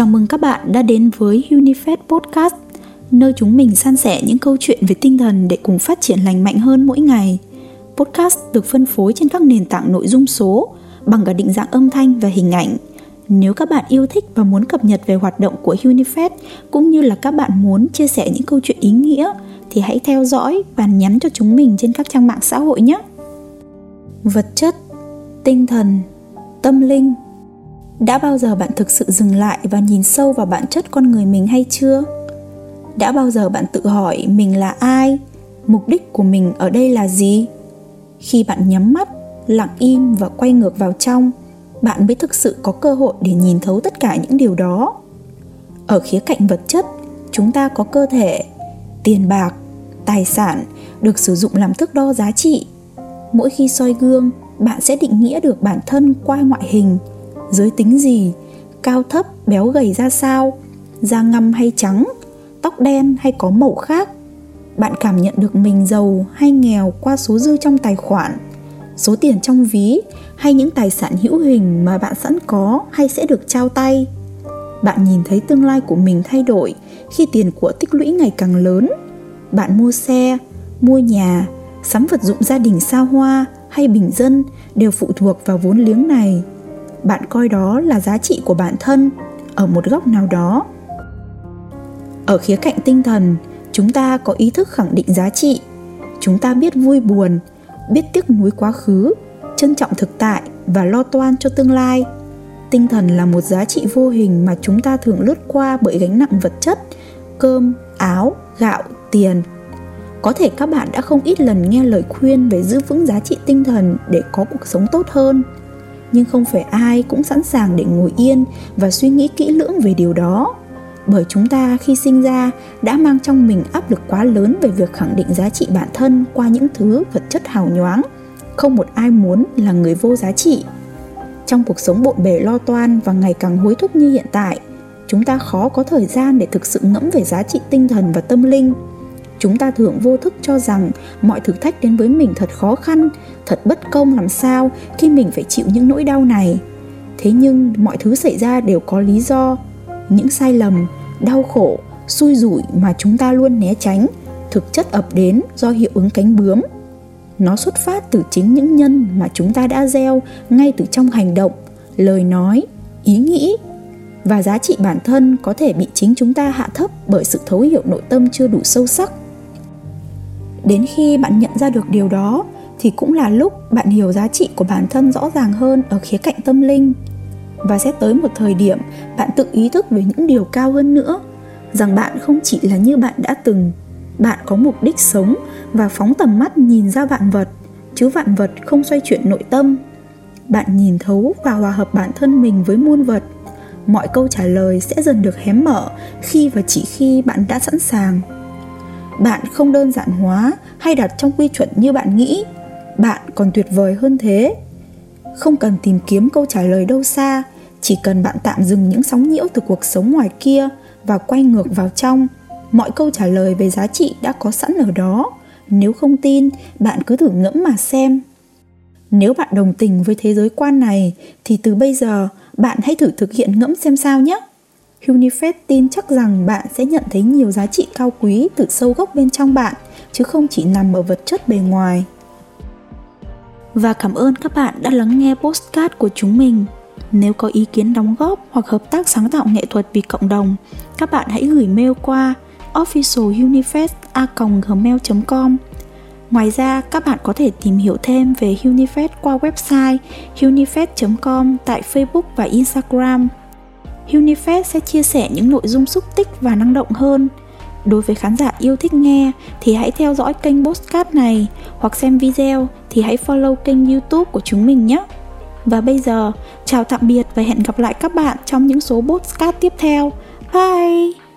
Chào mừng các bạn đã đến với Unifed Podcast, nơi chúng mình san sẻ những câu chuyện về tinh thần để cùng phát triển lành mạnh hơn mỗi ngày. Podcast được phân phối trên các nền tảng nội dung số bằng cả định dạng âm thanh và hình ảnh. Nếu các bạn yêu thích và muốn cập nhật về hoạt động của Unifed cũng như là các bạn muốn chia sẻ những câu chuyện ý nghĩa thì hãy theo dõi và nhắn cho chúng mình trên các trang mạng xã hội nhé. Vật chất, tinh thần, tâm linh đã bao giờ bạn thực sự dừng lại và nhìn sâu vào bản chất con người mình hay chưa? Đã bao giờ bạn tự hỏi mình là ai? Mục đích của mình ở đây là gì? Khi bạn nhắm mắt, lặng im và quay ngược vào trong, bạn mới thực sự có cơ hội để nhìn thấu tất cả những điều đó. Ở khía cạnh vật chất, chúng ta có cơ thể, tiền bạc, tài sản được sử dụng làm thước đo giá trị. Mỗi khi soi gương, bạn sẽ định nghĩa được bản thân qua ngoại hình giới tính gì? Cao thấp, béo gầy ra sao? Da ngăm hay trắng? Tóc đen hay có màu khác? Bạn cảm nhận được mình giàu hay nghèo qua số dư trong tài khoản, số tiền trong ví hay những tài sản hữu hình mà bạn sẵn có hay sẽ được trao tay? Bạn nhìn thấy tương lai của mình thay đổi khi tiền của tích lũy ngày càng lớn. Bạn mua xe, mua nhà, sắm vật dụng gia đình xa hoa hay bình dân đều phụ thuộc vào vốn liếng này bạn coi đó là giá trị của bản thân ở một góc nào đó. Ở khía cạnh tinh thần, chúng ta có ý thức khẳng định giá trị. Chúng ta biết vui buồn, biết tiếc nuối quá khứ, trân trọng thực tại và lo toan cho tương lai. Tinh thần là một giá trị vô hình mà chúng ta thường lướt qua bởi gánh nặng vật chất, cơm, áo, gạo, tiền. Có thể các bạn đã không ít lần nghe lời khuyên về giữ vững giá trị tinh thần để có cuộc sống tốt hơn nhưng không phải ai cũng sẵn sàng để ngồi yên và suy nghĩ kỹ lưỡng về điều đó. Bởi chúng ta khi sinh ra đã mang trong mình áp lực quá lớn về việc khẳng định giá trị bản thân qua những thứ vật chất hào nhoáng. Không một ai muốn là người vô giá trị. Trong cuộc sống bộn bề lo toan và ngày càng hối thúc như hiện tại, chúng ta khó có thời gian để thực sự ngẫm về giá trị tinh thần và tâm linh chúng ta thường vô thức cho rằng mọi thử thách đến với mình thật khó khăn, thật bất công làm sao khi mình phải chịu những nỗi đau này. Thế nhưng mọi thứ xảy ra đều có lý do. Những sai lầm, đau khổ, xui rủi mà chúng ta luôn né tránh, thực chất ập đến do hiệu ứng cánh bướm. Nó xuất phát từ chính những nhân mà chúng ta đã gieo ngay từ trong hành động, lời nói, ý nghĩ. Và giá trị bản thân có thể bị chính chúng ta hạ thấp bởi sự thấu hiểu nội tâm chưa đủ sâu sắc đến khi bạn nhận ra được điều đó, thì cũng là lúc bạn hiểu giá trị của bản thân rõ ràng hơn ở khía cạnh tâm linh. Và sẽ tới một thời điểm bạn tự ý thức về những điều cao hơn nữa, rằng bạn không chỉ là như bạn đã từng, bạn có mục đích sống và phóng tầm mắt nhìn ra vạn vật, chứ vạn vật không xoay chuyển nội tâm. Bạn nhìn thấu và hòa hợp bản thân mình với muôn vật, mọi câu trả lời sẽ dần được hé mở khi và chỉ khi bạn đã sẵn sàng bạn không đơn giản hóa hay đặt trong quy chuẩn như bạn nghĩ. Bạn còn tuyệt vời hơn thế. Không cần tìm kiếm câu trả lời đâu xa, chỉ cần bạn tạm dừng những sóng nhiễu từ cuộc sống ngoài kia và quay ngược vào trong. Mọi câu trả lời về giá trị đã có sẵn ở đó. Nếu không tin, bạn cứ thử ngẫm mà xem. Nếu bạn đồng tình với thế giới quan này, thì từ bây giờ, bạn hãy thử thực hiện ngẫm xem sao nhé. Unifed tin chắc rằng bạn sẽ nhận thấy nhiều giá trị cao quý từ sâu gốc bên trong bạn, chứ không chỉ nằm ở vật chất bề ngoài. Và cảm ơn các bạn đã lắng nghe postcard của chúng mình. Nếu có ý kiến đóng góp hoặc hợp tác sáng tạo nghệ thuật vì cộng đồng, các bạn hãy gửi mail qua officialunifest.gmail.com Ngoài ra, các bạn có thể tìm hiểu thêm về Unifest qua website unifest.com tại Facebook và Instagram. Unifest sẽ chia sẻ những nội dung xúc tích và năng động hơn. Đối với khán giả yêu thích nghe thì hãy theo dõi kênh Postcard này hoặc xem video thì hãy follow kênh YouTube của chúng mình nhé. Và bây giờ, chào tạm biệt và hẹn gặp lại các bạn trong những số Postcard tiếp theo. Bye!